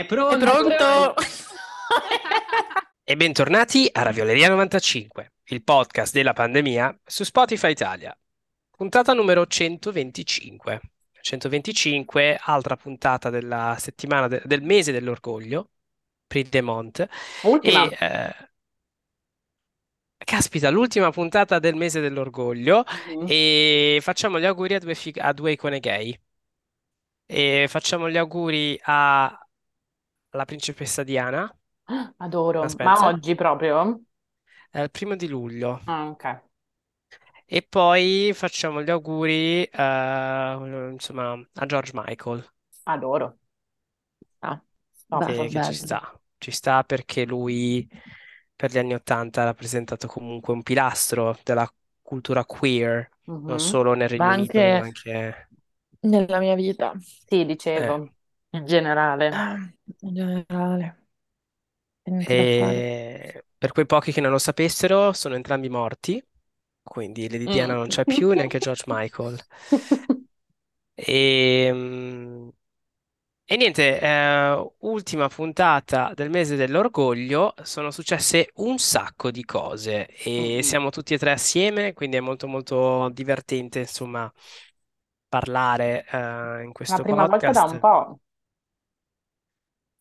È È pronto? pronto? E bentornati a Ravioleria 95, il podcast della pandemia su Spotify Italia. Puntata numero 125. 125, altra puntata della settimana de- del mese dell'orgoglio, Prix de Mont. Ultima. E eh, caspita, l'ultima puntata del mese dell'orgoglio Mhm. e facciamo gli auguri a due, fig- a due icone gay. E facciamo gli auguri a- alla principessa Diana, Adoro. la Ma Spencer, oggi proprio? è il primo di luglio. Ah, ok. E poi facciamo gli auguri, eh, insomma, a George Michael, Adoro. Ah, che, Bello, che ci bello. sta. Ci sta perché lui per gli anni Ottanta ha rappresentato comunque un pilastro della cultura queer, non Mhm. solo nel Ma Regno Unito, ma anche anche... nella mia vita, Sì, eh, dicevo, in generale. ah, in generale, che niente da fare. E per quei pochi che non lo sapessero, sono entrambi morti, quindi Lady Diana Mm. non c'è più, neanche George Michael. E, mm, e niente, eh, ultima puntata del mese dell'orgoglio, sono successe un sacco di cose e Mhm. siamo tutti e tre assieme, quindi è molto molto divertente, insomma, parlare eh, in La questo prima volta da un podcast. po'.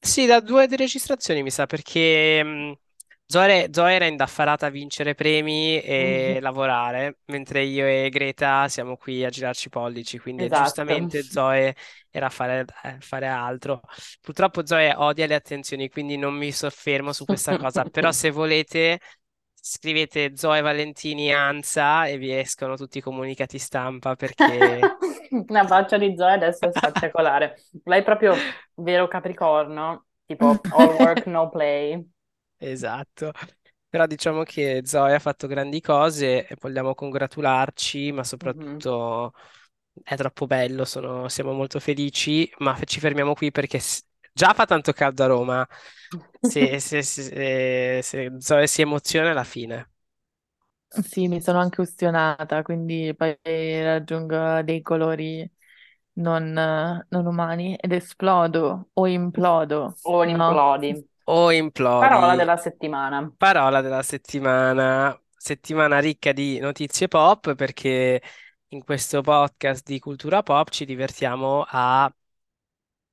Sì, da due registrazioni mi sa, perché mh, Zoe, Zoe era indaffarata a vincere premi e Mhm. lavorare, mentre io e Greta siamo qui a girarci i pollici, quindi Esatto. giustamente Zoe era a fare, a fare altro. Purtroppo Zoe odia le attenzioni, quindi non mi soffermo su questa cosa, però se volete scrivete Zoe Valentini Anza e vi escono tutti i comunicati stampa perché... La faccia di Zoe adesso è spettacolare. Lei è proprio vero Capricorno, tipo all work, no play. Esatto, però diciamo che Zoe ha fatto grandi cose e vogliamo congratularci, ma Mhm. soprattutto è troppo bello, sono- siamo molto felici, ma ci fermiamo qui perché già fa tanto caldo a Roma, se, se- se- se Zoe si emoziona è la fine. Sì, mi sono anche ustionata, quindi poi raggiungo dei colori non, non umani ed esplodo o implodo, O no? implodi. O Parola implodi. della settimana. Parola della settimana, settimana ricca di notizie pop perché in questo podcast di cultura pop ci divertiamo a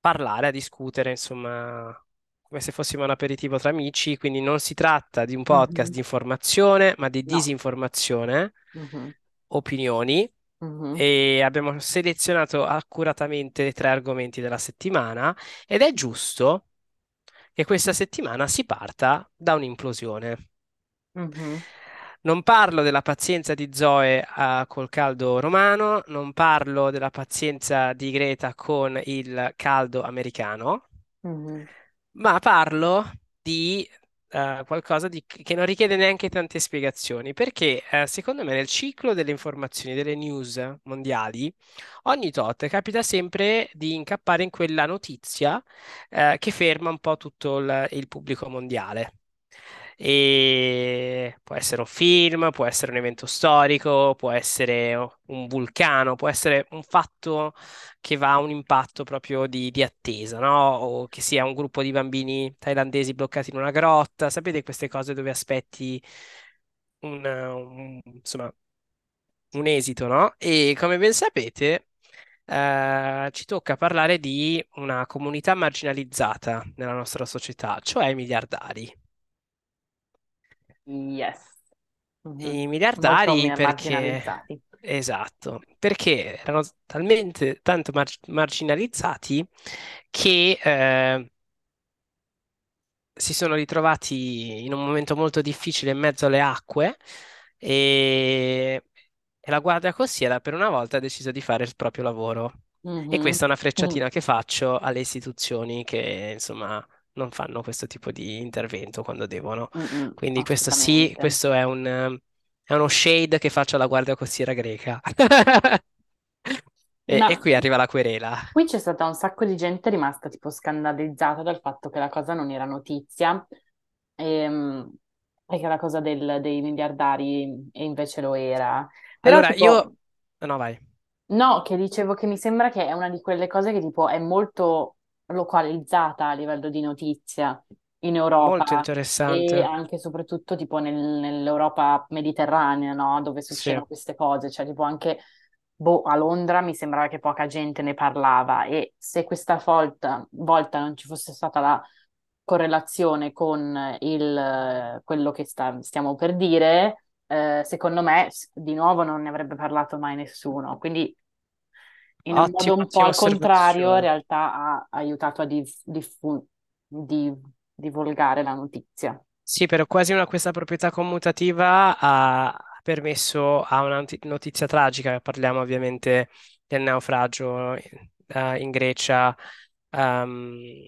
parlare, a discutere, insomma, come se fossimo un aperitivo tra amici, quindi non si tratta di un podcast Mhm. di informazione, ma di No. disinformazione, Mhm. opinioni Mhm. e abbiamo selezionato accuratamente tre argomenti della settimana ed è giusto che questa settimana si parta da un'implosione. Non parlo della pazienza di Zoe ah, col caldo romano, non parlo della pazienza di Greta con il caldo americano. Ma parlo di eh, qualcosa di- che non richiede neanche tante spiegazioni, perché eh, secondo me nel ciclo delle informazioni, delle news mondiali, ogni tot capita sempre di incappare in quella notizia eh, che ferma un po' tutto il, il pubblico mondiale. E può essere un film, può essere un evento storico, può essere un vulcano, può essere un fatto che va a un impatto proprio di, di attesa, no? O che sia un gruppo di bambini thailandesi bloccati in una grotta. Sapete queste cose dove aspetti un, un- insomma, un esito, no? E come ben sapete, eh, ci tocca parlare di una comunità marginalizzata nella nostra società, cioè i miliardari. Yes. Mhm. I miliardari mi- perché... marginalizzati. Esatto, perché erano talmente tanto mar- marginalizzati che eh, si sono ritrovati in un momento molto difficile in mezzo alle acque e, e la guardia costiera per una volta ha deciso di fare il proprio lavoro. E Mhm. questa è una Mm. frecciatina che faccio alle istituzioni che insomma non fanno questo tipo di intervento quando devono. Mm-mm, Quindi questo sì, questo è un, è uno shade che faccio alla guardia costiera greca. E, No, e qui arriva la querela. qui c'è stata un sacco di gente rimasta tipo scandalizzata dal fatto che la cosa non era notizia, ehm, e che la cosa del- dei miliardari e invece lo era. Però Allora, tipo, io... No, vai. no, che dicevo che mi sembra che è una di quelle cose che tipo è molto localizzata a livello di notizia in Molto Europa e interessante. anche e soprattutto tipo nel- nell'Europa mediterranea, no? Dove Sì. succedono queste cose, cioè tipo anche boh, a Londra mi sembrava che poca gente ne parlava e se questa volta, volta non ci fosse stata la correlazione con il, quello che sta- stiamo per dire, eh, secondo me di nuovo non ne avrebbe parlato mai nessuno. Quindi in un modo un po' al contrario, in realtà ha aiutato a dif- diffu- di- divulgare la notizia. Sì, però quasi una questa proprietà commutativa ha permesso a una noti- notizia tragica, parliamo ovviamente del naufragio eh, in Grecia, ehm,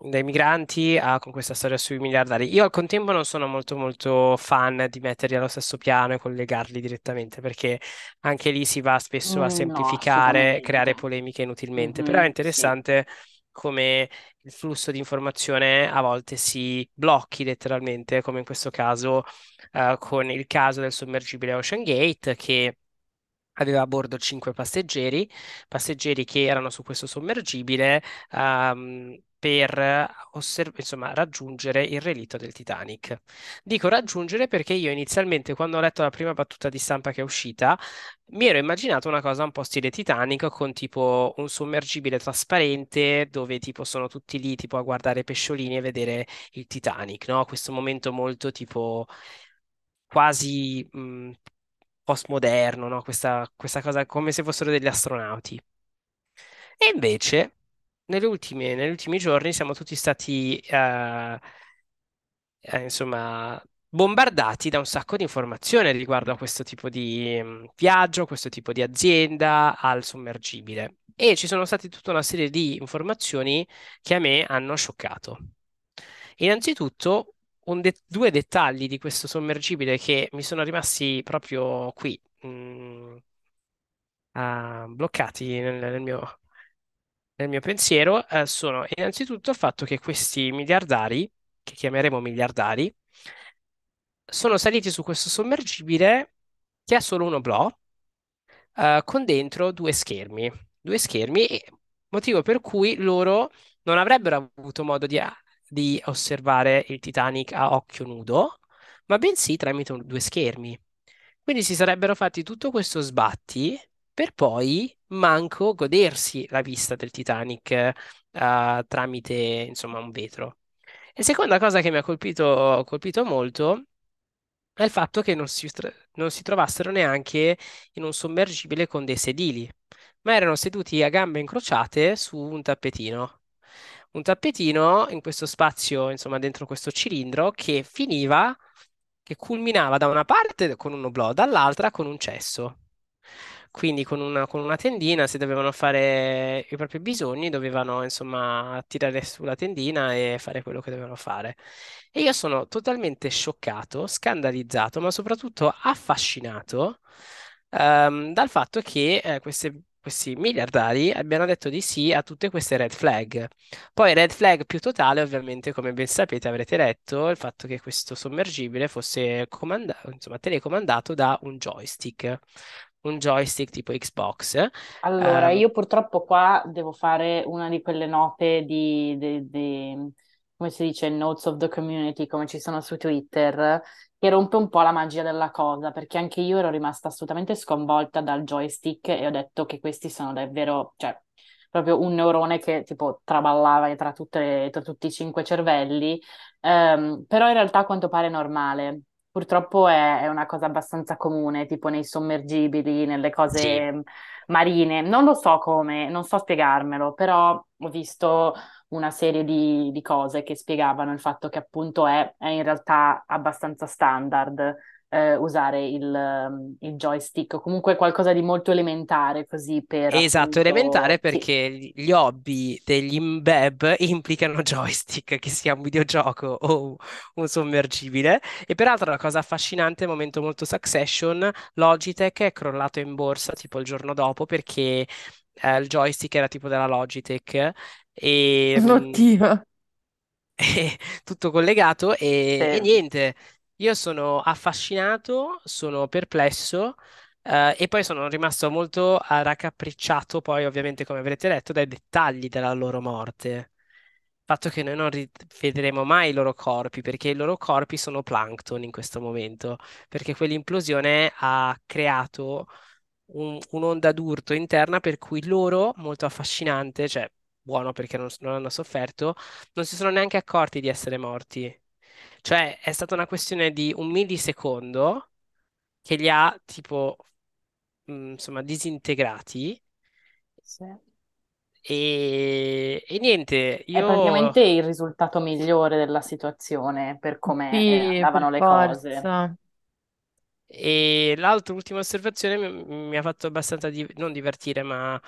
dai migranti a con questa storia sui miliardari. Io al contempo non sono molto molto fan di metterli allo stesso piano e collegarli direttamente, perché anche lì si va spesso a Mm, No, semplificare, creare assolutamente. polemiche inutilmente. Però è Mhm, sì. interessante come il flusso di informazione a volte si blocchi letteralmente, come in questo caso eh, con il caso del sommergibile Ocean Gate, che aveva a bordo cinque passeggeri, passeggeri che erano su questo sommergibile ehm, per osserv- insomma, raggiungere il relitto del Titanic. Dico raggiungere perché io inizialmente, quando ho letto la prima battuta di stampa che è uscita, mi ero immaginato una cosa un po' stile Titanic con tipo un sommergibile trasparente dove tipo sono tutti lì tipo a guardare pesciolini e vedere il Titanic, no? Questo momento molto tipo quasi mh, postmoderno, no? Questa, questa cosa come se fossero degli astronauti. E invece, nelle ultime- negli ultimi giorni siamo tutti stati, eh, eh, insomma, bombardati da un sacco di informazioni riguardo a questo tipo di mh, viaggio, questo tipo di azienda al sommergibile. E ci sono state tutta una serie di informazioni che a me hanno scioccato. Innanzitutto, de- due dettagli di questo sommergibile che mi sono rimasti proprio qui, mh, ah, bloccati nel, nel mio, nel mio pensiero, eh, sono innanzitutto il fatto che questi miliardari, che chiameremo miliardari, sono saliti su questo sommergibile che ha solo un oblò, eh, con dentro due schermi. Due schermi, motivo per cui loro non avrebbero avuto modo di, di osservare il Titanic a occhio nudo, ma bensì tramite un- due schermi. Quindi si sarebbero fatti tutto questo sbatti per poi manco godersi la vista del Titanic, eh, tramite, insomma, un vetro. E seconda cosa che mi ha colpito, colpito molto è il fatto che non si, non si trovassero neanche in un sommergibile con dei sedili, ma erano seduti a gambe incrociate su un tappetino. Un tappetino in questo spazio, insomma, dentro questo cilindro che finiva, che culminava da una parte con un oblò, dall'altra con un cesso. Quindi con una, con una tendina, se dovevano fare i propri bisogni, dovevano insomma tirare sulla tendina e fare quello che dovevano fare. E io sono totalmente scioccato, scandalizzato, ma soprattutto affascinato ehm, dal fatto che eh, queste- questi miliardari abbiano detto di sì a tutte queste red flag. Poi red flag più totale, ovviamente, come ben sapete, avrete letto, il fatto che questo sommergibile fosse comanda- insomma, telecomandato da un joystick, un joystick tipo Xbox. Allora, Ehm, io purtroppo qua devo fare una di quelle note di, di- di- come si dice, notes of the community, come ci sono su Twitter, che rompe un po' la magia della cosa, perché anche io ero rimasta assolutamente sconvolta dal joystick e ho detto che questi sono davvero, cioè, proprio un neurone che tipo traballava tra, tutte tra tutti i cinque cervelli, Ehm, però in realtà a quanto pare è normale. Purtroppo è, è una cosa abbastanza comune, tipo nei sommergibili, nelle sì, cose marine. Non lo so come, non so spiegarmelo, però ho visto una serie di, di cose che spiegavano il fatto che appunto è, è in realtà abbastanza standard eh, usare il, ehm, il joystick o comunque qualcosa di molto elementare così per Esatto, elementare appunto... Sì, perché gli hobby degli imbeb implicano joystick, che sia un videogioco o un sommergibile. E peraltro la cosa affascinante, momento molto Succession, Logitech è crollato in borsa tipo il giorno dopo perché eh, il joystick era tipo della Logitech e, mh, Oddio. e tutto collegato e, e sì. niente, io sono affascinato, sono perplesso Eh, e poi sono rimasto molto raccapricciato, poi ovviamente come avrete letto, dai dettagli della loro morte. Il fatto che noi non rivedremo mai i loro corpi, perché i loro corpi sono plankton in questo momento, perché quell'implosione ha creato un- un'onda d'urto interna per cui loro, molto affascinante, cioè buono perché non, non hanno sofferto, non si sono neanche accorti di essere morti. Cioè è stata una questione di un millisecondo che li ha tipo, mh, insomma, disintegrati Sì. e, e niente, È io... praticamente il risultato migliore della situazione per come eh, Sì, andavano per le cose. forza. E l'altra ultima osservazione mi, mi ha fatto abbastanza, di- non divertire, ma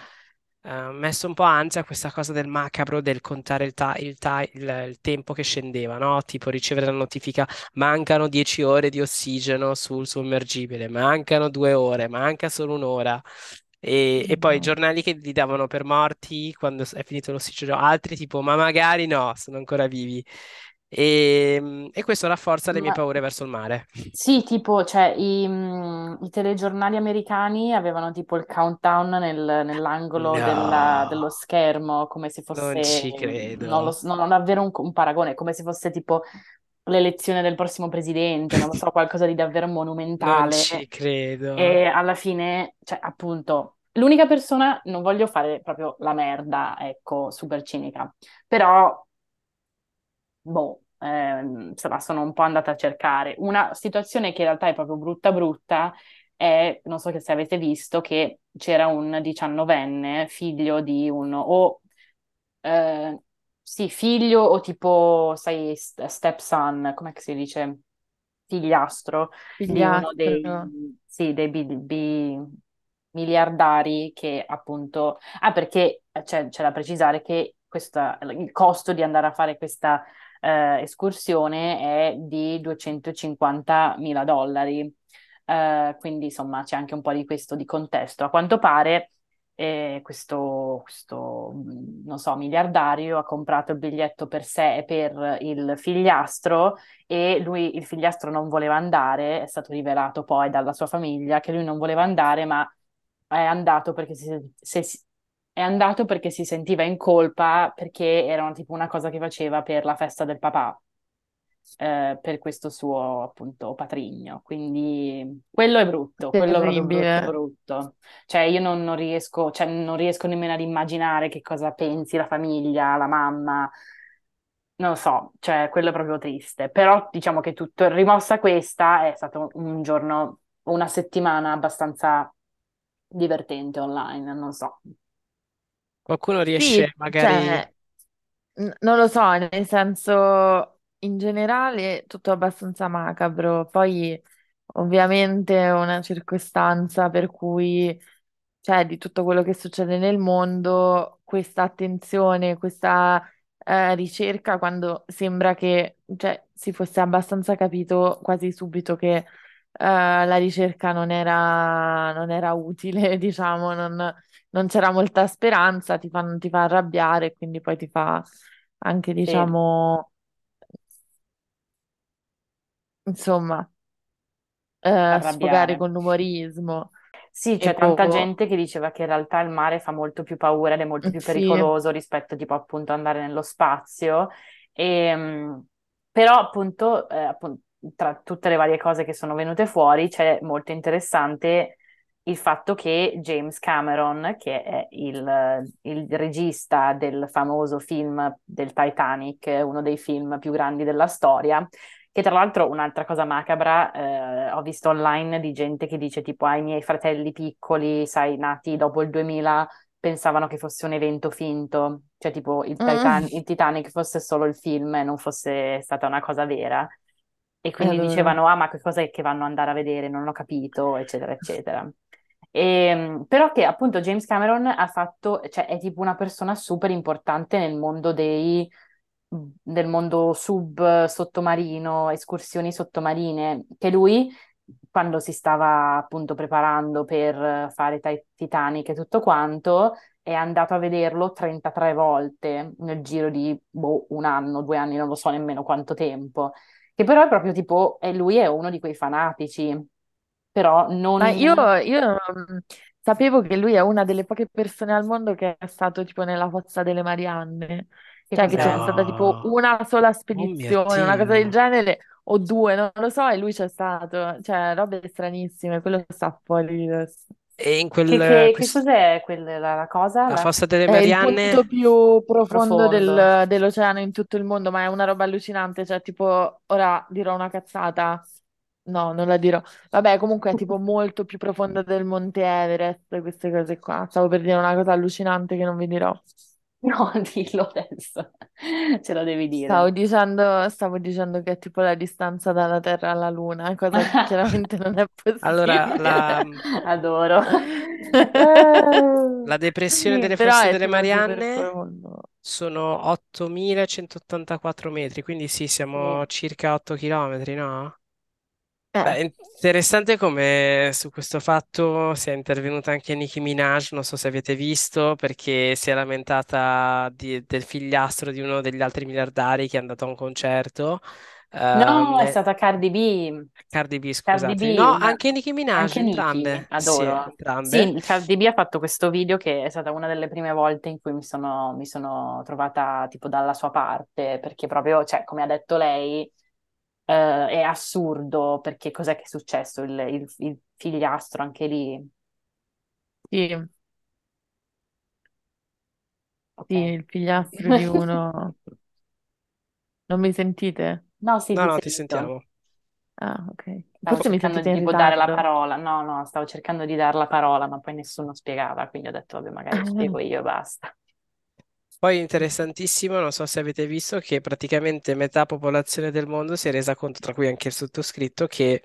eh, messo un po' ansia questa cosa del macabro del contare il, ta- il ta- il- il tempo che scendeva, no? Tipo ricevere la notifica, mancano 10 ore di ossigeno sul sommergibile, mancano due ore, manca solo un'ora. E, e poi i giornali che li davano per morti quando è finito l'ossigeno, altri tipo, ma magari no, sono ancora vivi. E, e questo rafforza le mie Ma paure verso il mare. sì, tipo, cioè, i, i telegiornali americani avevano tipo il countdown nel- nell'angolo della- dello No, schermo, come se non ci fosse, non lo credo, non ho davvero un, un paragone, come se fosse tipo l'elezione del prossimo presidente, non lo so, qualcosa di davvero non monumentale. ci credo. E alla fine, cioè, appunto, l'unica persona, non voglio fare proprio la merda, ecco, super cinica, però, boh, ehm, insomma, sono un po' andata a cercare. Una situazione che in realtà è proprio brutta brutta è, non so che se avete visto, che c'era un diciannovenne, figlio di uno, o, eh, sì, figlio o tipo, sai, st- stepson, come si dice? Figliastro di uno dei, Figliastro. sì, dei bi- bi- miliardari che appunto... Ah, perché eh, c'è c'è da precisare che questa- il costo di andare a fare questa eh, escursione è di 250 mila dollari. Eh, quindi insomma c'è anche un po' di questo di contesto. A quanto pare eh, questo, questo, mh, non so, miliardario ha comprato il biglietto per sé e per il figliastro e lui, il figliastro non voleva andare, è stato rivelato poi dalla sua famiglia che lui non voleva andare, ma è andato perché si, si- è andato perché si sentiva in colpa perché era tipo una cosa che faceva per la festa del papà eh, per questo suo appunto patrigno. Quindi quello è brutto, quello è brutto, brutto. Cioè io non, non riesco, cioè, non riesco nemmeno ad immaginare che cosa pensi la famiglia, la mamma. Non lo so, cioè quello è proprio triste. Però diciamo che tutto, rimossa questa, è stato un giorno, una settimana abbastanza divertente online, non so. Qualcuno riesce Sì, magari... cioè, n- non lo so, nel senso, in generale tutto abbastanza macabro. Poi, ovviamente, è una circostanza per cui, cioè, di tutto quello che succede nel mondo, questa attenzione, questa eh, ricerca, quando sembra che, cioè, si fosse abbastanza capito quasi subito che eh, la ricerca non era, non era utile, diciamo, non non c'era molta speranza, ti fa, ti fa arrabbiare, quindi poi ti fa anche, diciamo, insomma, eh, sfogare arrabbiare. con l'umorismo. Sì, E c'è tanta boh, gente che diceva che in realtà il mare fa molto più paura ed è molto più sì, pericoloso rispetto tipo appunto andare nello spazio. E, mh, però appunto, eh, appun- tra tutte le varie cose che sono venute fuori c'è molto interessante il fatto che James Cameron, che è il, il regista del famoso film del Titanic, uno dei film più grandi della storia, che tra l'altro un'altra cosa macabra, eh, ho visto online di gente che dice tipo ai miei fratelli piccoli, sai, nati dopo il 2000, pensavano che fosse un evento finto, cioè tipo il, Titan- Mm, il Titanic fosse solo il film e non fosse stata una cosa vera. E quindi allora? dicevano, ah, ma che cos'è che vanno ad andare a vedere? Non ho capito, eccetera, eccetera. E, però che appunto James Cameron ha fatto, cioè è tipo una persona super importante nel mondo dei del mondo sub sottomarino, escursioni sottomarine, che lui, quando si stava appunto preparando per fare Ti- Titanic e tutto quanto, è andato a vederlo 33 volte nel giro di boh, un anno, due anni, non lo so nemmeno quanto tempo. Che però è proprio tipo, e lui è uno di quei fanatici. Però Ma io, non... io, mm, sapevo che lui è una delle poche persone al mondo che è stato tipo nella fossa delle Marianne, Che cioè che c'è stata tipo una sola oh spedizione, una cosa del Dio. genere, o due, non lo so, e lui c'è stato, cioè robe stranissime, quello sta fuori adesso. E in Che, quel, che- che quest- cos'è quella, la, la cosa? la La- fossa delle È il punto Marianne, più profondo profondo. del- dell'oceano in tutto il mondo, ma è una roba allucinante, cioè tipo, ora dirò una cazzata, no, non la dirò. Vabbè, comunque è tipo molto più profondo del Monte Everest, queste cose qua. Stavo per dire una cosa allucinante che non vi dirò. No, dillo adesso, ce lo devi dire. Stavo dicendo, stavo dicendo che è tipo la distanza dalla Terra alla Luna, cosa che chiaramente non è allora possibile. la, Adoro. la depressione Sì, delle però fosse è delle tipo super Marianne profondo. sono 8184 metri, quindi sì, siamo circa 8 chilometri, no? Eh, Beh, interessante come su questo fatto sia intervenuta anche Nicki Minaj, non so se avete visto, perché si è lamentata di- del figliastro di uno degli altri miliardari che è andato a un concerto. No, Ehm, è e- stata Cardi B. Cardi B, Cardi scusatemi. B, No, una- anche Nicki Minaj, anche Nicki, entrambe. Sì, adoro. entrambe. Sì, Cardi B ha fatto questo video che è stata una delle prime volte in cui mi sono, mi sono trovata tipo dalla sua parte, perché proprio, cioè, come ha detto lei, eh, è assurdo, perché cos'è che è successo? Il, il- il figliastro anche lì, sì, ok. sì, il figliastro di uno. Non mi sentite? No, sì, No, ti no, ti sento. sentiamo. Ah, ok. Stavo Forse mi cercando sentite di dare la parola. No, no, stavo cercando di dare la parola, ma poi nessuno spiegava, quindi ho detto, vabbè, magari spiego io e basta. Poi interessantissimo, non so se avete visto che praticamente metà popolazione del mondo si è resa conto, tra cui anche il sottoscritto, che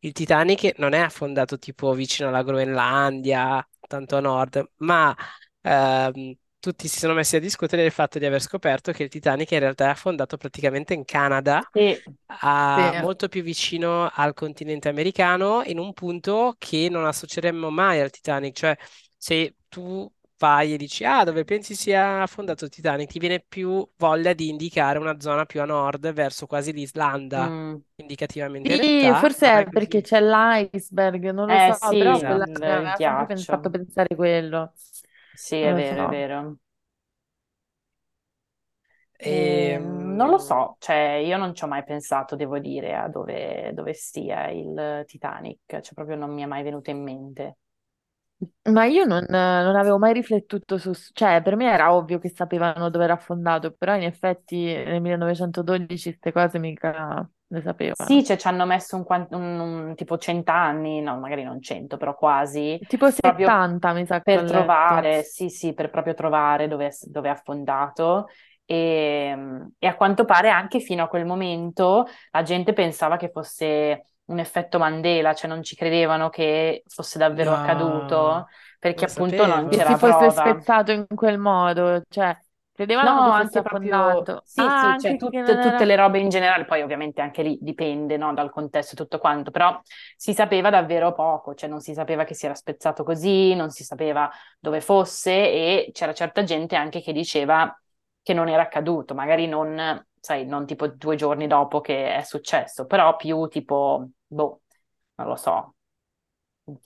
il Titanic non è affondato tipo vicino alla Groenlandia, tanto a nord, ma ehm, tutti si sono messi a discutere del fatto di aver scoperto che il Titanic in realtà è affondato praticamente in Canada, Sì, a- Sì. molto più vicino al continente americano, in un punto che non associeremmo mai al Titanic, cioè se tu vai e dici, ah, dove pensi sia affondato il Titanic, ti viene più voglia di indicare una zona più a nord, verso quasi l'Islanda, mm. indicativamente. In Sì, realtà forse è è perché così. c'è l'iceberg, non lo Eh so, sì, però il, quella Esatto. mi pen- fatto pensare quello. Sì, Non è vero, è so. vero. E, non lo Ehm, so, cioè io non ci ho mai pensato, devo dire, a dove, dove stia il Titanic, cioè proprio non mi è mai venuto in mente. Ma io non, non avevo mai riflettuto su, cioè per me era ovvio che sapevano dove era affondato, però in effetti nel 1912 queste cose mica le Sì, sapevano. cioè ci hanno messo un, quan- un- un- tipo cent'anni, no, magari non cento, però quasi, Tipo proprio 70 mi sa che ho per letto. trovare, sì, sì, per proprio trovare dove, dove è affondato. E, e a quanto pare anche fino a quel momento la gente pensava che fosse un effetto Mandela, cioè non ci credevano che fosse davvero accaduto, no, perché non appunto non Che sapevo. c'era si fosse prova. spezzato in quel modo, cioè credevano No, che fosse anche proprio, affondato. sì, Ah, sì, cioè che tut- non tutte era... le robe in generale, poi ovviamente anche lì dipende, no, dal contesto e tutto quanto, però si sapeva davvero poco, cioè non si sapeva che si era spezzato così, non si sapeva dove fosse e c'era certa gente anche che diceva che non era accaduto, magari non, sai, non tipo due giorni dopo che è successo, però più tipo, boh, non lo so,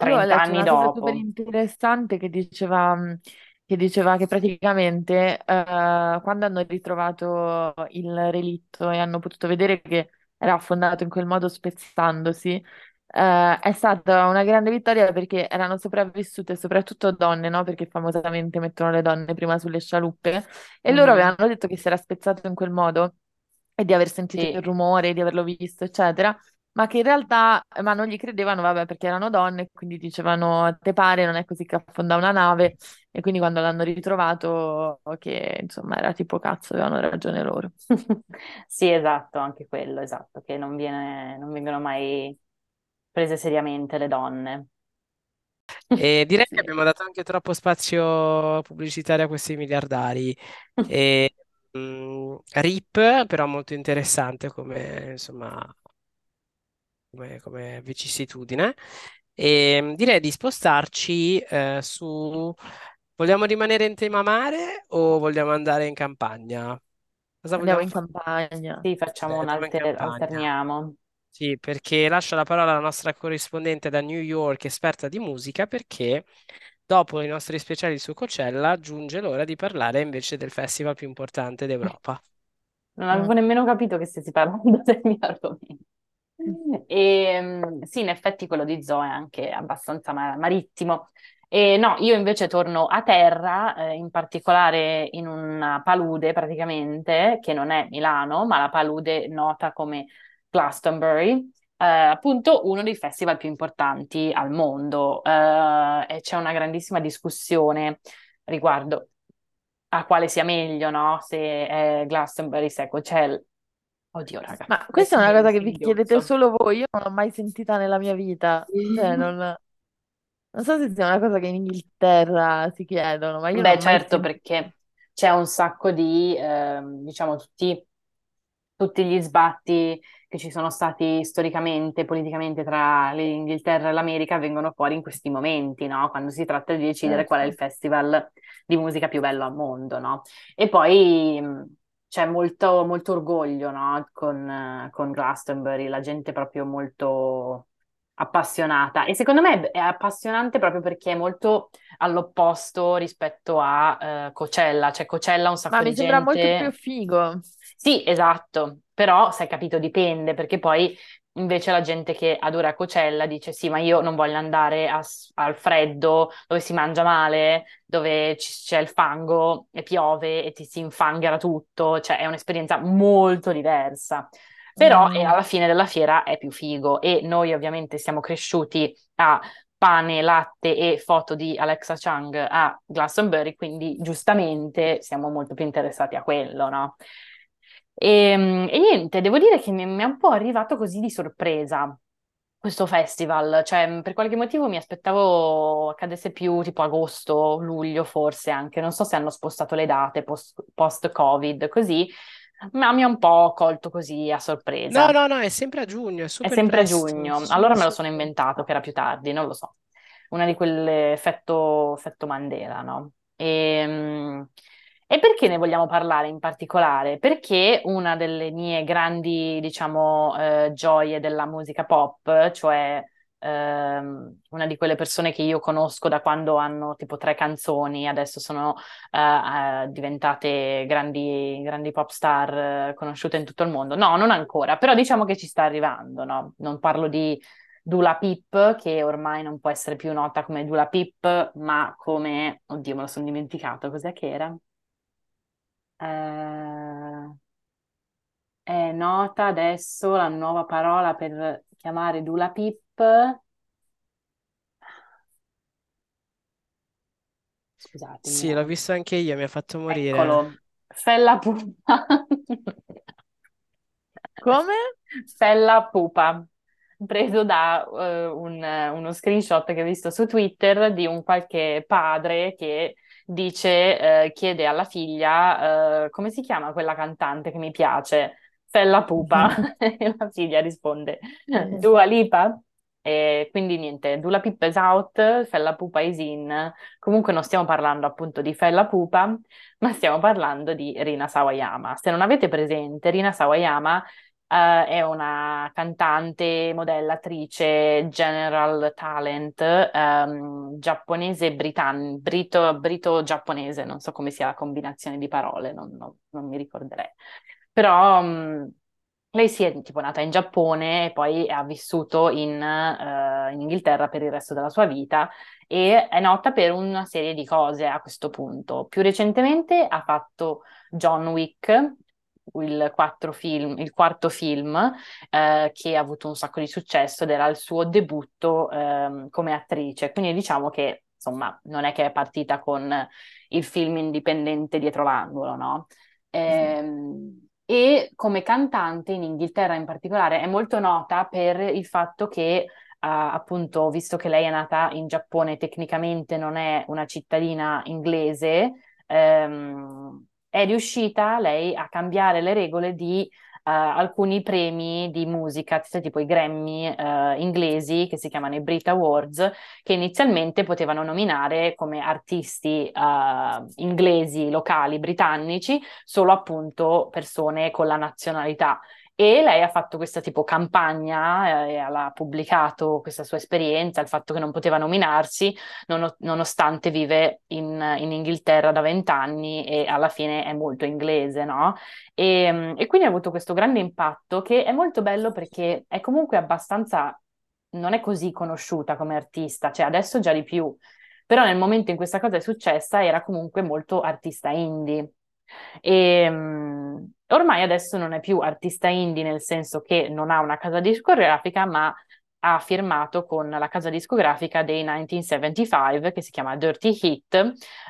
Io ho 30 letto anni una cosa super dopo. interessante che diceva, mh, che diceva che praticamente eh, quando hanno ritrovato il relitto e hanno potuto vedere che era affondato in quel modo spezzandosi, eh, è stata una grande vittoria perché erano sopravvissute soprattutto donne, no? Perché famosamente mettono le donne prima sulle scialuppe e loro Mhm, avevano detto che si era spezzato in quel modo e di aver sentito il Sì. rumore, di averlo visto, eccetera ma che in realtà, ma non gli credevano, vabbè, perché erano donne, quindi dicevano, te pare, non è così che affonda una nave, e quindi quando l'hanno ritrovato, che insomma era tipo cazzo, avevano ragione loro. Sì, esatto, anche quello, esatto, che non viene, non vengono mai prese seriamente le donne. E direi che abbiamo dato anche troppo spazio pubblicitario a questi miliardari. E, mh, RIP, però molto interessante come, insomma, come, come vicissitudine. E mh, direi di spostarci eh, su... Vogliamo rimanere in tema mare o vogliamo andare in campagna? Cosa Andiamo vogliamo in fare? campagna. Sì, facciamo un andiamo in alter- campagna. alterniamo. Sì, perché lascio la parola alla nostra corrispondente da New York, esperta di musica, perché dopo i nostri speciali su Coachella giunge l'ora di parlare invece del festival più importante d'Europa. Non avevo Mm. nemmeno capito che stessi parlando del mio argomento. E, mm, sì, in effetti quello di Zoe è anche abbastanza ma- marittimo. E no, io invece torno a terra, eh, in particolare in una palude praticamente, che non è Milano, ma la palude nota come Glastonbury, eh, appunto uno dei festival più importanti al mondo. Eh, e c'è una grandissima discussione riguardo a quale sia meglio, no? Se è Glastonbury, se è Coachella. Oddio, raga, Ma questa è una cosa che vi chiedete solo voi, io non l'ho mai sentita nella mia vita. Cioè, non, non so se sia una cosa che in Inghilterra si chiedono, ma io non Beh, l'ho mai certo, sentita. perché c'è un sacco di, ehm, diciamo, tutti, tutti gli sbatti che ci sono stati storicamente, politicamente tra l'Inghilterra e l'America vengono fuori in questi momenti, no? Quando si tratta di decidere qual è il Certo. festival di musica più bello al mondo, no? E poi c'è molto, molto orgoglio, no? Con, con Glastonbury, la gente proprio molto appassionata e secondo me è appassionante proprio perché è molto all'opposto rispetto a eh, Coachella, cioè Coachella un Ma sacco mi di sembra molto più gente... figo. Sì, esatto, però sai capito dipende perché poi invece la gente che adora Coachella dice sì, ma io non voglio andare a- al freddo dove si mangia male, dove ci- c'è il fango e piove e ti si infanghera tutto, cioè è un'esperienza molto diversa. Però Mm. alla fine della fiera è più figo e noi ovviamente siamo cresciuti a pane, latte e foto di Alexa Chung a Glastonbury, quindi giustamente siamo molto più interessati a quello, no? E, e niente, devo dire che mi, mi è un po' arrivato così di sorpresa questo festival, cioè per qualche motivo mi aspettavo accadesse più tipo agosto, luglio forse anche, non so se hanno spostato le date post- post-Covid così, ma mi ha un po' colto così a No, sorpresa. no, no, è sempre a giugno, è È super sempre a presto. giugno, Sì, allora me lo sono inventato che era più tardi, non lo so. Una di quelle effetto, effetto Mandela, no? E, e perché ne vogliamo parlare in particolare? Perché una delle mie grandi, diciamo, eh, gioie della musica pop, cioè ehm, una di quelle persone che io conosco da quando hanno tipo tre canzoni, adesso sono eh, eh, diventate grandi, grandi pop star eh, conosciute in tutto il mondo. No, non ancora, però diciamo che ci sta arrivando, no? Non parlo di Dula Pip, che ormai non può essere più nota come Dula Pip, ma come... Oddio, me lo sono dimenticato, cos'è che era? Eh, è nota adesso la nuova parola per chiamare Dula Pip. Scusatemi, Sì, l'ho visto anche io, mi ha fatto morire. Eccolo, Fella Pupa. Come? Fella Pupa, preso da eh, un- uno screenshot che ho visto su Twitter di un qualche padre che dice, eh, chiede alla figlia, eh, come si chiama quella cantante che mi piace? Fella Pupa. E la figlia risponde, Dua Lipa? E quindi niente, Dula Pip is out, Fella Pupa is in. Comunque non stiamo parlando appunto di Fella Pupa, ma stiamo parlando di Rina Sawayama. Se non avete presente, Rina Sawayama eh, è una cantante, modella, attrice, general talent ehm, giapponese britan- brito- brito-giapponese, non so come sia la combinazione di parole, non, non- non mi ricorderei. Però mh, lei si è tipo nata in Giappone e poi ha vissuto in, eh, in Inghilterra per il resto della sua vita e è nota per una serie di cose a questo punto. Più recentemente ha fatto John Wick, il, film- il quarto film, eh, che ha avuto un sacco di successo ed era il suo debutto ehm, come attrice. Quindi diciamo che insomma non è che è partita con il film indipendente dietro l'angolo, no? Ehm, e come cantante in Inghilterra in particolare è molto nota per il fatto che, ah, appunto, visto che lei è nata in Giappone, tecnicamente non è una cittadina inglese, ehm, è riuscita lei a cambiare le regole di eh, alcuni premi di musica, tipo i Grammy eh, inglesi, che si chiamano i Brit Awards, che inizialmente potevano nominare come artisti eh, inglesi, locali, britannici, solo appunto persone con la nazionalità. E lei ha fatto questa tipo campagna eh, ha pubblicato questa sua esperienza, il fatto che non poteva nominarsi, non- nonostante vive in, in Inghilterra da vent'anni e alla fine è molto inglese, no? E, e quindi ha avuto questo grande impatto che è molto bello perché è comunque abbastanza, non è così conosciuta come artista, cioè adesso già di più, però nel momento in cui questa cosa è successa era comunque molto artista indie. E um, ormai adesso non è più artista indie nel senso che non ha una casa discografica, ma ha firmato con la casa discografica dei 1975 che si chiama Dirty Hit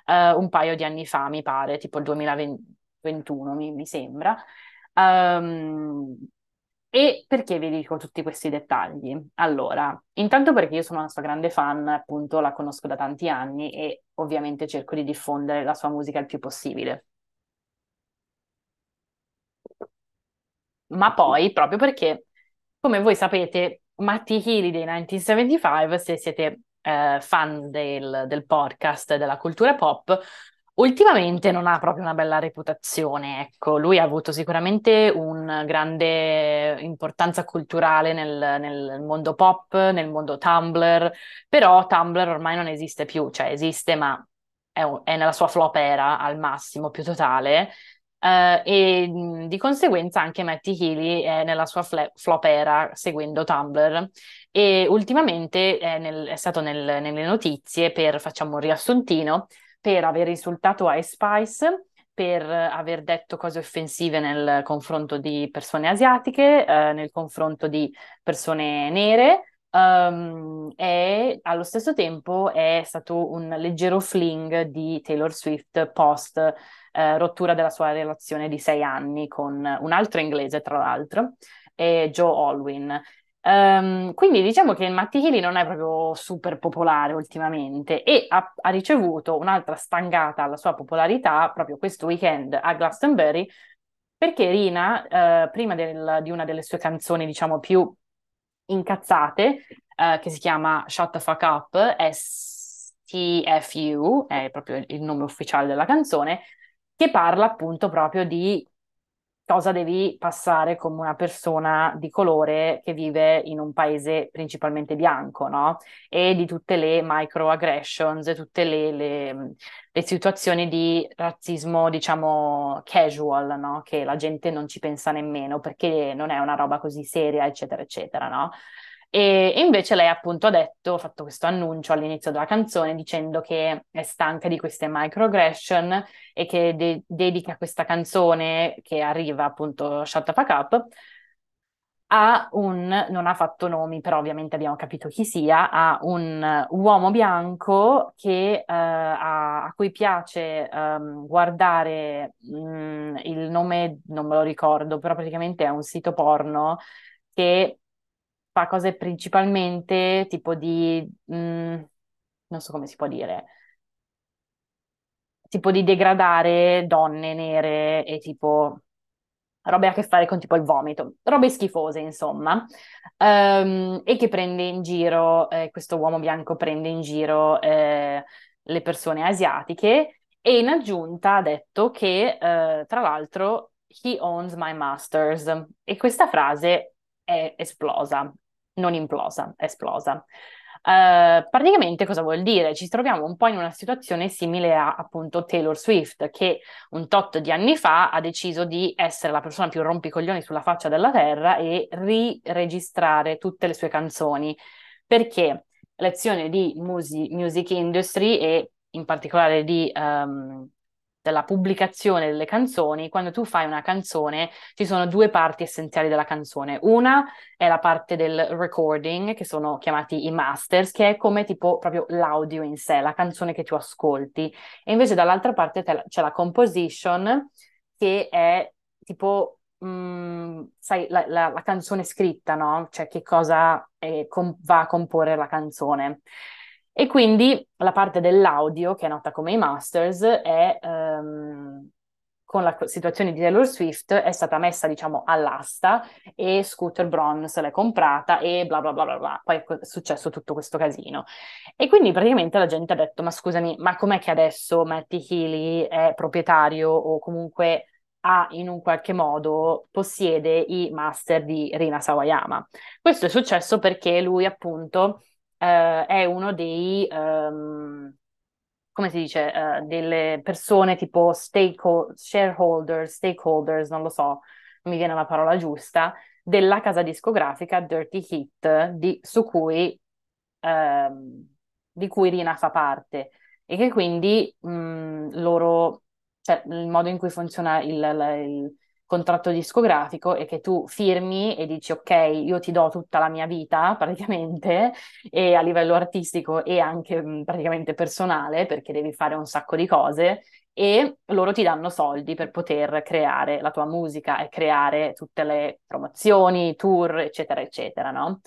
uh, un paio di anni fa, mi pare, tipo il 2021 mi, mi sembra. Um, e perché vi dico tutti questi dettagli? Allora, intanto perché io sono una sua grande fan, appunto la conosco da tanti anni e ovviamente cerco di diffondere la sua musica il più possibile. Ma poi proprio perché, come voi sapete, Matty Healy dei 1975, se siete eh, fan del, del podcast della cultura pop, ultimamente non ha proprio una bella reputazione. Ecco, lui ha avuto sicuramente una grande importanza culturale nel, nel mondo pop, nel mondo Tumblr, però Tumblr ormai non esiste più, cioè esiste, ma è nella sua flop era al massimo più totale Uh, e di conseguenza anche Matty Healy è nella sua fle- flop era seguendo Tumblr. E ultimamente è, nel, è stato nel, nelle notizie per, facciamo un riassuntino, per aver insultato Ice Spice, per aver detto cose offensive nel confronto di persone asiatiche, uh, nel confronto di persone nere, Um, e allo stesso tempo è stato un leggero fling di Taylor Swift post eh, rottura della sua relazione di sei anni con un altro inglese, tra l'altro, e Joe Alwyn. Um, quindi diciamo che Matty Healy non è proprio super popolare ultimamente e ha, ha, ricevuto un'altra stangata alla sua popolarità proprio questo weekend a Glastonbury perché Rina, uh, prima del, di una delle sue canzoni diciamo più incazzate, uh, che si chiama Shut the Fuck Up, STFU, è proprio il nome ufficiale della canzone, che parla appunto proprio di cosa devi passare come una persona di colore che vive in un paese principalmente bianco, no? E di tutte le microaggressions, tutte le, le, le situazioni di razzismo, diciamo, casual, no? Che la gente non ci pensa nemmeno perché non è una roba così seria, eccetera, eccetera, no? E, invece lei appunto ha detto, ha fatto questo annuncio all'inizio della canzone dicendo che è stanca di queste microaggression e che de- dedica questa canzone che arriva appunto Shut the Fuck Up a un, non ha fatto nomi, però ovviamente abbiamo capito chi sia, a un uomo bianco che, uh, a, a, cui piace um, guardare um, il nome, non me lo ricordo, però praticamente è un sito porno che fa cose principalmente tipo di, mh, mm, non so come si può dire, tipo di degradare donne nere e tipo robe a che fare con tipo il vomito, robe schifose insomma, um, e che prende in giro, eh, questo uomo bianco prende in giro eh, le persone asiatiche e in aggiunta ha detto che eh, tra l'altro he owns my masters. E questa frase è esplosa, non implosa, esplosa. Uh, praticamente cosa vuol dire? Ci troviamo un po' in una situazione simile a appunto Taylor Swift, che un tot di anni fa ha deciso di essere la persona più rompicoglioni sulla faccia della terra e riregistrare tutte le sue canzoni. Perché? Lezione di music, music industry e in particolare di um, della pubblicazione delle canzoni, quando tu fai una canzone ci sono due parti essenziali della canzone. Una è la parte del recording, che sono chiamati i masters, che è come tipo proprio l'audio in sé, la canzone che tu ascolti. E invece dall'altra parte c'è la composition, che è tipo, mm, sai, la, la, la, canzone scritta, no? Cioè che cosa è, com- va a comporre la canzone. E quindi la parte dell'audio, che è nota come i masters, è, um, con la situazione di Taylor Swift, è stata messa, diciamo, all'asta e Scooter Braun se l'è comprata e bla bla bla bla bla. Poi è successo tutto questo casino. E quindi praticamente la gente ha detto, ma scusami, ma com'è che adesso Matty Healy è proprietario o comunque ha in un qualche modo possiede i master di Rina Sawayama. Questo è successo perché lui appunto eh, è uno dei, um, come si dice, uh, delle persone tipo stakehold- shareholders, stakeholders, non lo so, mi viene la parola giusta, della casa discografica Dirty Hit, di, su cui, ehm, di cui Rina fa parte. E che quindi mh, loro, cioè il modo in cui funziona il, il contratto discografico è che tu firmi e dici ok, io ti do tutta la mia vita praticamente e a livello artistico e anche mh, praticamente personale perché devi fare un sacco di cose e loro ti danno soldi per poter creare la tua musica e creare tutte le promozioni, tour, eccetera, eccetera, no?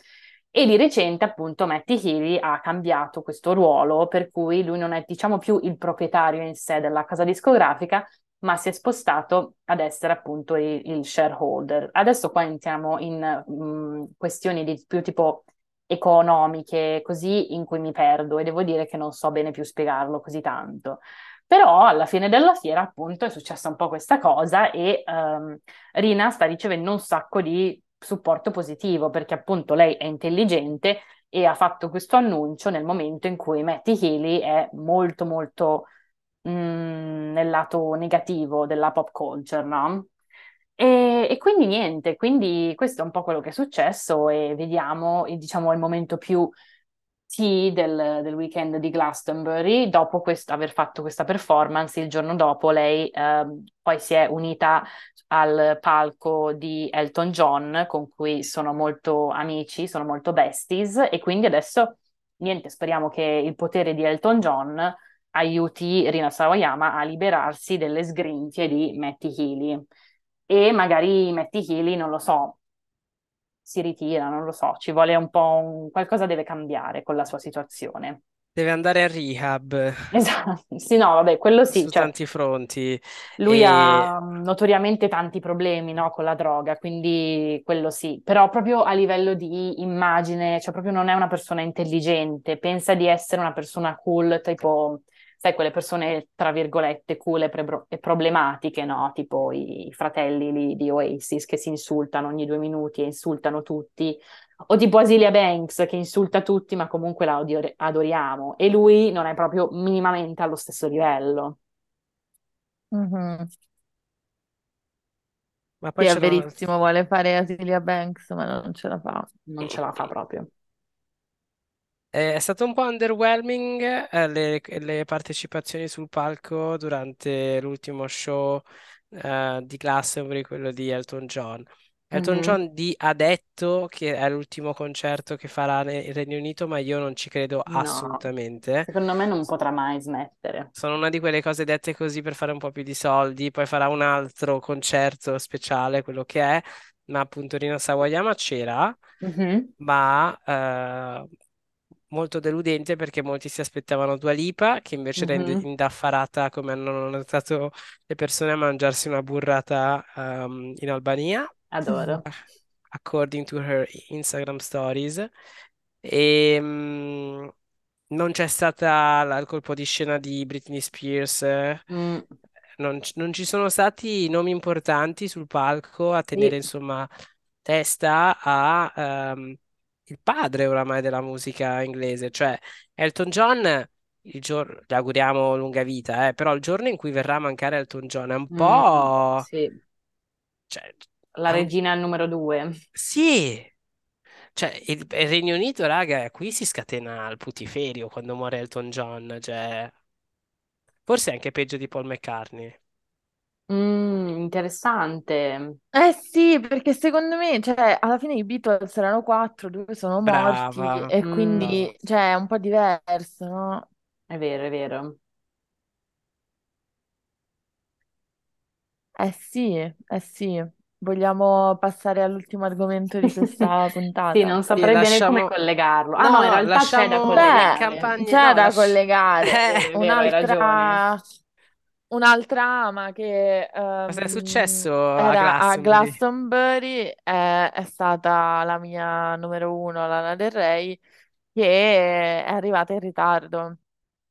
E di recente, appunto, Matty Healy ha cambiato questo ruolo, per cui lui non è, diciamo, più il proprietario in sé della casa discografica, ma si è spostato ad essere appunto il, il shareholder. Adesso qua entriamo in mh, questioni di più tipo economiche, così in cui mi perdo e devo dire che non so bene più spiegarlo così tanto. Però alla fine della fiera, appunto, è successa un po' questa cosa e um, Rina sta ricevendo un sacco di supporto positivo perché appunto lei è intelligente e ha fatto questo annuncio nel momento in cui Matty Healy è molto molto mm, nel lato negativo della pop culture, no? E, e, quindi niente, quindi questo è un po' quello che è successo e vediamo, diciamo, il momento più sì, del, del, weekend di Glastonbury, dopo questo, aver fatto questa performance, il giorno dopo lei eh, poi si è unita al palco di Elton John, con cui sono molto amici, sono molto besties, e quindi adesso, niente, speriamo che il potere di Elton John aiuti Rina Sawayama a liberarsi delle sgrinfie di Matty Healy. E magari Matty Healy, non lo so, si ritira, non lo so, ci vuole un po' un... qualcosa deve cambiare con la sua situazione. Deve andare a rehab. Esatto, sì, no, vabbè, quello sì. Su cioè, tanti fronti. Lui E ha mm, notoriamente tanti problemi, no, con la droga, quindi quello sì. Però proprio a livello di immagine, cioè proprio non è una persona intelligente, pensa di essere una persona cool, tipo sai, quelle persone, tra virgolette, cool e, pre- e problematiche, no? Tipo i, fratelli lì di Oasis che si insultano ogni due minuti e insultano tutti, o tipo Asilia Banks che insulta tutti ma comunque la odio- adoriamo, e lui non è proprio minimamente allo stesso livello. Mhm. Ma Sì, poi è c'erano verissimo, vuole fare Asilia Banks, ma non ce la fa. Non ce la fa proprio. È stato un po' underwhelming eh, le, le partecipazioni sul palco durante l'ultimo show eh, di Glastonbury, quello di Elton John. Elton Mhm. John di- ha detto che è l'ultimo concerto che farà nel Regno Unito, ma io non ci credo No, assolutamente. secondo me non potrà mai smettere. Sono una di quelle cose dette così per fare un po' più di soldi, poi farà un altro concerto speciale, quello che è, ma appunto Rina Sawayama c'era, Mhm. ma eh, molto deludente perché molti si aspettavano Dua Lipa, che invece era Mhm. indaffarata, come hanno notato le persone, a mangiarsi una burrata ehm, in Albania, Adoro. according to her Instagram stories. E mm, non c'è stata la- il colpo di scena di Britney Spears. eh, Mm, Non, ci non ci sono stati nomi importanti sul palco a tenere sì. insomma testa a ehm, il padre oramai della musica inglese, cioè Elton John, il giorno, gli auguriamo lunga vita, eh, però il giorno in cui verrà a mancare Elton John è un Mm, po'... sì. Cioè, La un- regina al numero due. Sì, cioè il, il Regno Unito, raga, qui si scatena il putiferio quando muore Elton John, cioè forse è anche peggio di Paul McCartney. Mm, interessante. Eh sì, perché secondo me, cioè, alla fine i Beatles erano quattro, due sono morti Brava, e Mm, quindi, cioè, è un po' diverso, no? è vero, è vero. Eh sì, eh sì. Vogliamo passare all'ultimo argomento di questa Sì, puntata? non Sì, saprei bene come lasciamo... collegarlo. Ah No, in no, realtà c'è da lasciamo le collegare. campagne... C'è No, da lasci... collegare. Eh, è vero, hai ragione. Un'altra un'altra ama che cosa è ehm, successo a era a Glastonbury? Glastonbury è, è stata la mia numero uno, Lana Del Rey, che è arrivata in ritardo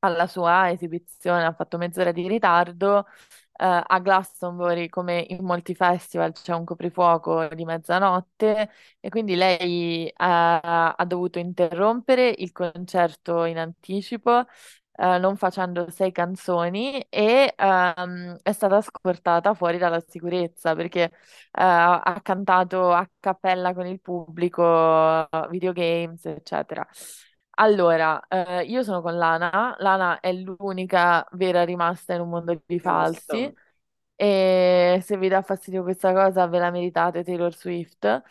alla sua esibizione, ha fatto mezz'ora di ritardo eh, a Glastonbury, come in molti festival, c'è un coprifuoco di mezzanotte e quindi lei eh, ha dovuto interrompere il concerto in anticipo eh, non facendo sei canzoni e ehm, è stata scortata fuori dalla sicurezza perché eh, ha cantato a cappella con il pubblico, videogames, eccetera. Allora, eh, io sono con Lana. Lana è l'unica vera rimasta in un mondo di falsi. E se vi dà fastidio questa cosa, ve la meritate Taylor Swift.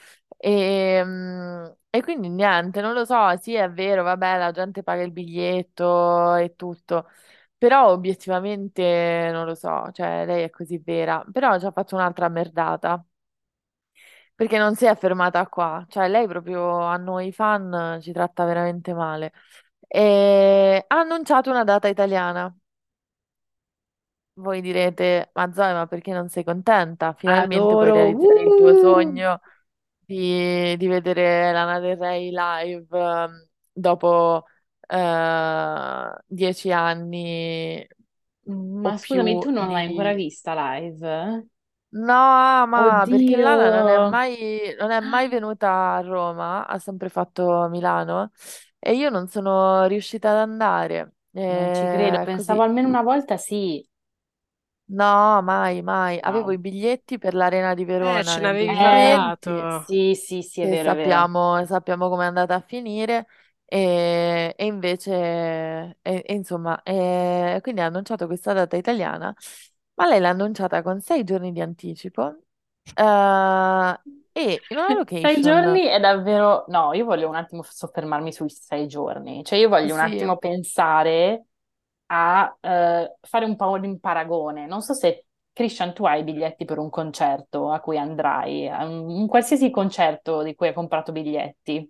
E, mm, e quindi niente, non lo so, sì, è vero, vabbè, la gente paga il biglietto e tutto, però obiettivamente non lo so, cioè lei è così vera, però ci ha fatto un'altra merdata, perché non si è fermata qua, cioè lei proprio a noi fan ci tratta veramente male. E ha annunciato una data italiana. Voi direte, ma Zoe, ma perché non sei contenta? Finalmente puoi Adoro. realizzare il tuo Uh! sogno di, di vedere Lana Del Rey live ehm, dopo eh, dieci anni o Ma scusami, più tu non l'hai ancora di... vista live? No, ma perché Oddio, Lana non è mai, non è mai venuta a Roma, ha sempre fatto Milano e io non sono riuscita ad andare. non ci credo. Eh, Pensavo così. almeno una volta sì. No, mai, mai. Avevo i biglietti per l'Arena di Eh, Verona ce nel n'avevi Eh, 2020 parlato. sì, sì, sì, è che vero, è vero. sappiamo, sappiamo come è andata a finire e, e invece, e- e insomma, e quindi ha annunciato questa data italiana, ma lei l'ha annunciata con sei giorni di anticipo eh, e in una Sei location, giorni è davvero... No, io voglio un attimo soffermarmi sui sei giorni. Cioè, io voglio un sì, attimo pensare a eh, fare un po' di paragone. Non so se, Christian, tu hai i biglietti per un concerto a cui andrai, un, un qualsiasi concerto di cui hai comprato biglietti.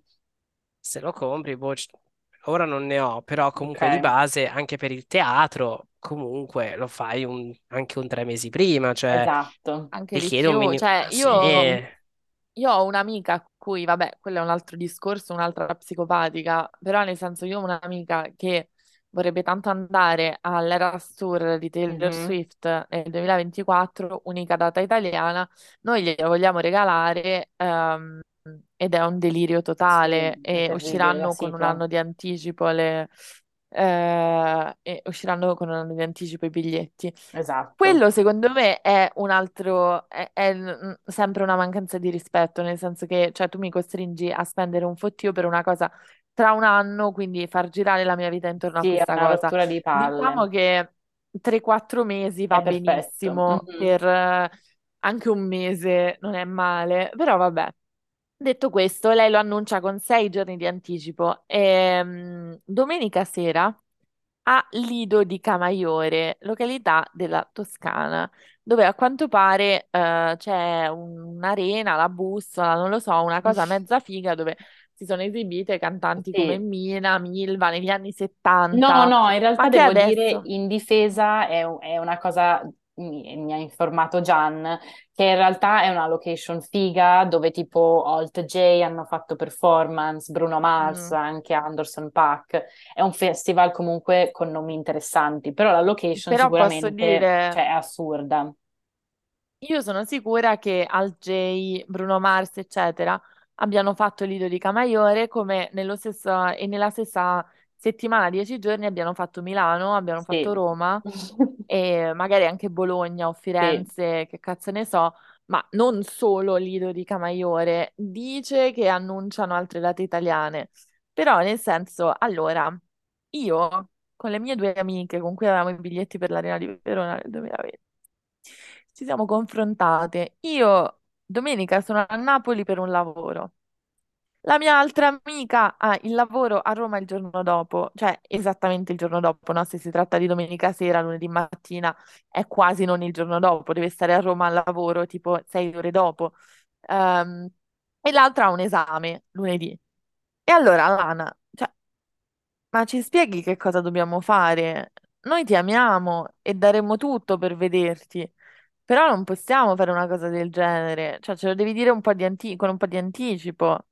Se lo compri, boh, ora non ne ho, però comunque di base anche per il teatro, comunque lo fai un- anche un tre mesi prima, cioè esatto. anche un più. minimo... Cioè, Sì, io Io ho un'amica a cui, vabbè, quello è un altro discorso, un'altra psicopatica, però nel senso io ho un'amica che vorrebbe tanto andare all'Eras Tour di Taylor Mhm. Swift nel 2024, unica data italiana, noi glielo vogliamo regalare ehm, ed è un delirio Sì, totale è e usciranno con un anno di anticipo le, eh, e usciranno con un anno di anticipo i biglietti. Esatto. Quello secondo me è un altro, è, è, sempre una mancanza di rispetto, nel senso che cioè, tu mi costringi a spendere un fottio per una cosa tra un anno, quindi far girare la mia vita intorno a Sì, questa cosa. rottura di palle. Diciamo che 3-4 mesi va benissimo, Mhm. per eh, anche un mese non è male, però vabbè. Detto questo, lei lo annuncia con sei giorni di anticipo. Ehm, domenica sera a Lido di Camaiore, località della Toscana, dove a quanto pare eh, c'è un'arena, la bussola, non lo so, una cosa mezza figa dove si sono esibite cantanti come Sì. Mina, Milva negli anni No, 70, no, in realtà devo dire adesso... in difesa è, è una cosa, mi, mi ha informato Gian, che in realtà è una location figa dove tipo Alt J hanno fatto performance, Bruno Mars, Mm, anche Anderson .Paak. È un festival comunque con nomi interessanti, però la location però sicuramente, dire... cioè, è assurda. Io sono sicura che Al J, Bruno Mars, eccetera, abbiano fatto Lido di Camaiore come nello stesso, e nella stessa settimana, dieci giorni, abbiano fatto Milano, abbiano fatto Sì. Roma e magari anche Bologna o Sì, Firenze, che cazzo ne so, ma non solo Lido di Camaiore. Dice che annunciano altre date italiane, però nel senso, allora, io con le mie due amiche con cui avevamo i biglietti per l'Arena di Verona nel 2020 ci siamo confrontate. Io domenica sono a Napoli per un lavoro. La mia altra amica ha il lavoro a Roma il giorno dopo, cioè esattamente il giorno dopo, no? Se si tratta di domenica sera, lunedì mattina, è quasi non il giorno dopo, deve stare a Roma al lavoro tipo sei ore dopo. Ehm, e l'altra ha un esame lunedì. E allora, Lana, cioè, ma ci spieghi che cosa dobbiamo fare? Noi ti amiamo e daremo tutto per vederti, però non possiamo fare una cosa del genere. Cioè, ce lo devi dire un po' di anti- con un po' di anticipo.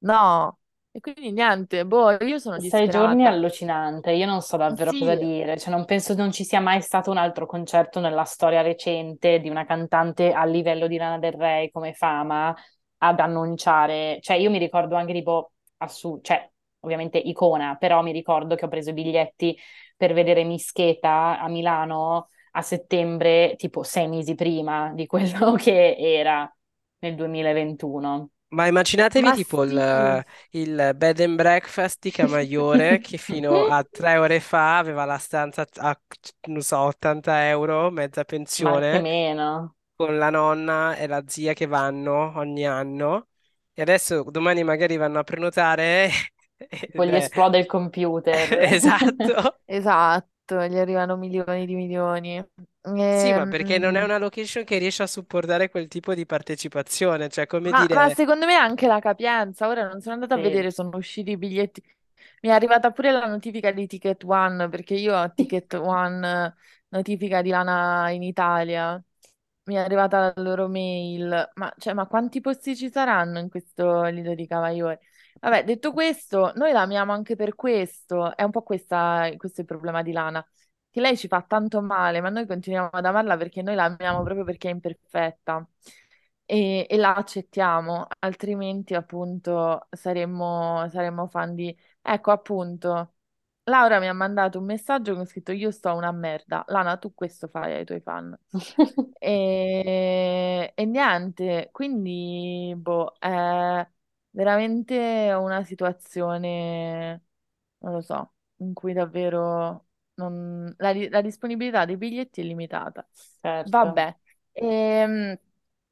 No. E quindi niente, boh, io sono Sei giorni disperata. allucinante, io non so davvero cosa Sì, dire, cioè non penso non ci sia mai stato un altro concerto nella storia recente di una cantante a livello di Lana Del Rey come fama ad annunciare, cioè io mi ricordo anche tipo, assu- cioè ovviamente icona, però mi ricordo che ho preso i biglietti per vedere Mischeta a Milano a settembre, tipo sei mesi prima di quello che era nel 2021. Ma immaginatevi ma tipo sì, il, il bed and breakfast di Camaiore che fino a tre ore fa aveva la stanza a, non so, 80 euro, mezza ma anche pensione, meno. con la nonna e la zia che vanno ogni anno. E adesso domani magari vanno a prenotare Poi gli esplode il computer. Esatto. esatto, gli arrivano milioni di milioni. Sì, ma perché non è Ehm, una location che riesce a supportare quel tipo di partecipazione, cioè come Ma, ma dire, secondo me anche la capienza, ora non sono andata a Sì. vedere, sono usciti i biglietti. Mi è arrivata pure la notifica di Ticket One, perché io ho Ticket One, notifica di Lana in Italia. Mi è arrivata la loro mail. Ma, cioè, ma quanti posti ci saranno in questo Lido di Cavaiore? Vabbè, detto questo, noi la amiamo anche per questo. È un po' questa, questo è il problema di Lana, che lei ci fa tanto male, ma noi continuiamo ad amarla perché noi la amiamo proprio perché è imperfetta e, e la accettiamo, altrimenti appunto saremmo, saremmo fan di... Ecco appunto, Laura mi ha mandato un messaggio con scritto io sto una merda, Lana tu questo fai ai tuoi fan. E, e niente, quindi boh, è veramente una situazione, non lo so, in cui davvero non- la, la disponibilità dei biglietti è limitata. Certo. Vabbè, ehm,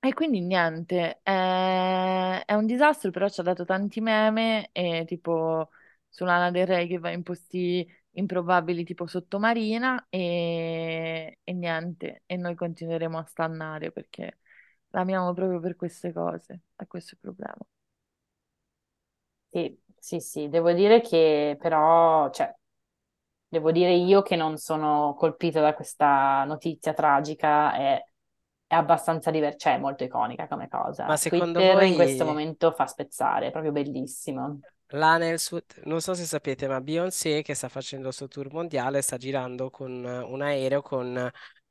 e, quindi niente, è, è un disastro, però ci ha dato tanti meme, e tipo su Lana Del Rey che va in posti improbabili tipo sottomarina e, e niente, e noi continueremo a stannare perché l'amiamo proprio per queste cose, è questo il problema. Sì, sì, sì, devo dire che però, cioè, devo dire io che non sono colpita da questa notizia tragica, è, è abbastanza divertente, cioè è molto iconica come ma cosa. secondo Twitter in questo voi momento fa spezzare, è proprio bellissimo. là nel suo... Non so se sapete, ma Beyoncé che sta facendo il suo tour mondiale sta girando con un aereo con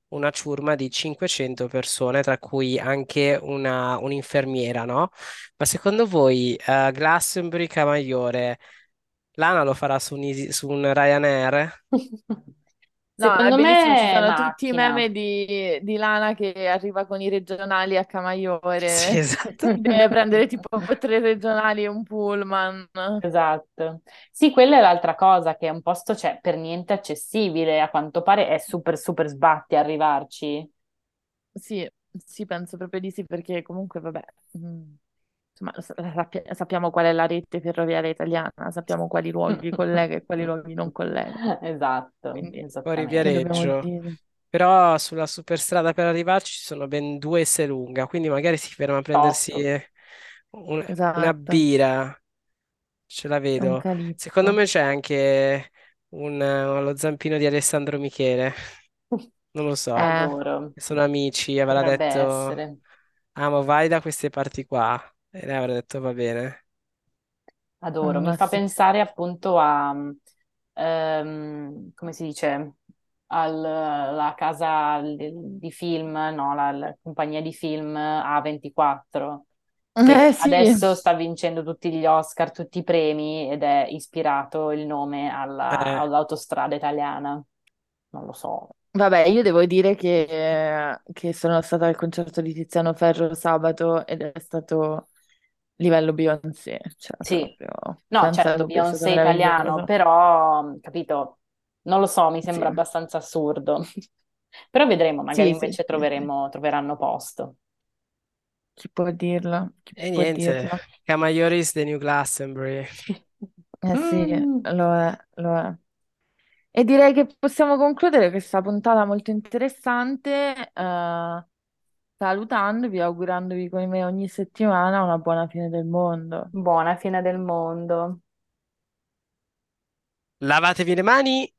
una ciurma di 500 persone, tra cui anche una, un'infermiera, no? Ma secondo voi eh, Glastonbury Camaiore, Lana lo farà su un, su un Ryanair? No, è Secondo bellissimo, ci me sono tutti i macchina. meme di, di Lana che arriva con i regionali a Sì, Camaiore, esatto. deve prendere tipo tre regionali e un pullman. Esatto. Sì, quella è l'altra cosa, che è un posto, cioè, per niente accessibile, a quanto pare è super, super sbatti arrivarci. Sì, sì, penso proprio di sì, perché comunque, vabbè, mm, insomma, lo sa- la sappia- sappiamo qual è la rete ferroviaria italiana, sappiamo quali luoghi collega e quali luoghi non collega, Esatto, quindi Fuori Viareggio. Però sulla superstrada per arrivarci ci sono ben due S lunga, quindi magari si ferma a prendersi un- una Esatto, birra. Ce la un vedo. Secondo me c'è anche un, lo zampino di Alessandro Michele. Non lo so. Eh. Sono amici, avrà Potrebbe detto, essere. amo, vai da queste parti qua. E lei avrà detto, va bene. Adoro. Mi ma fa sì. pensare appunto a, ehm, come si dice, alla casa di di film, no, la, la compagnia di film A24, che Eh sì, adesso sta vincendo tutti gli Oscar, tutti i premi ed è ispirato il nome alla- Eh, all'autostrada italiana. Non lo so. vabbè, io devo dire che, che sono stata al concerto di Tiziano Ferro sabato ed è stato livello Beyoncé, cioè Sì, proprio no, certo, Beyoncé italiano, però, capito, non lo so, mi Sì, sembra abbastanza assurdo. Però vedremo, magari sì, sì, invece sì, sì. troveremo, troveranno posto. Chi può dirlo? Chi e può niente, dirlo? Camaiore is the new Glastonbury. Eh sì, Mm, lo è, lo è. E direi che possiamo concludere questa puntata molto interessante, eh, salutandovi, augurandovi come ogni settimana una buona fine del mondo. buona fine del mondo. Lavatevi le mani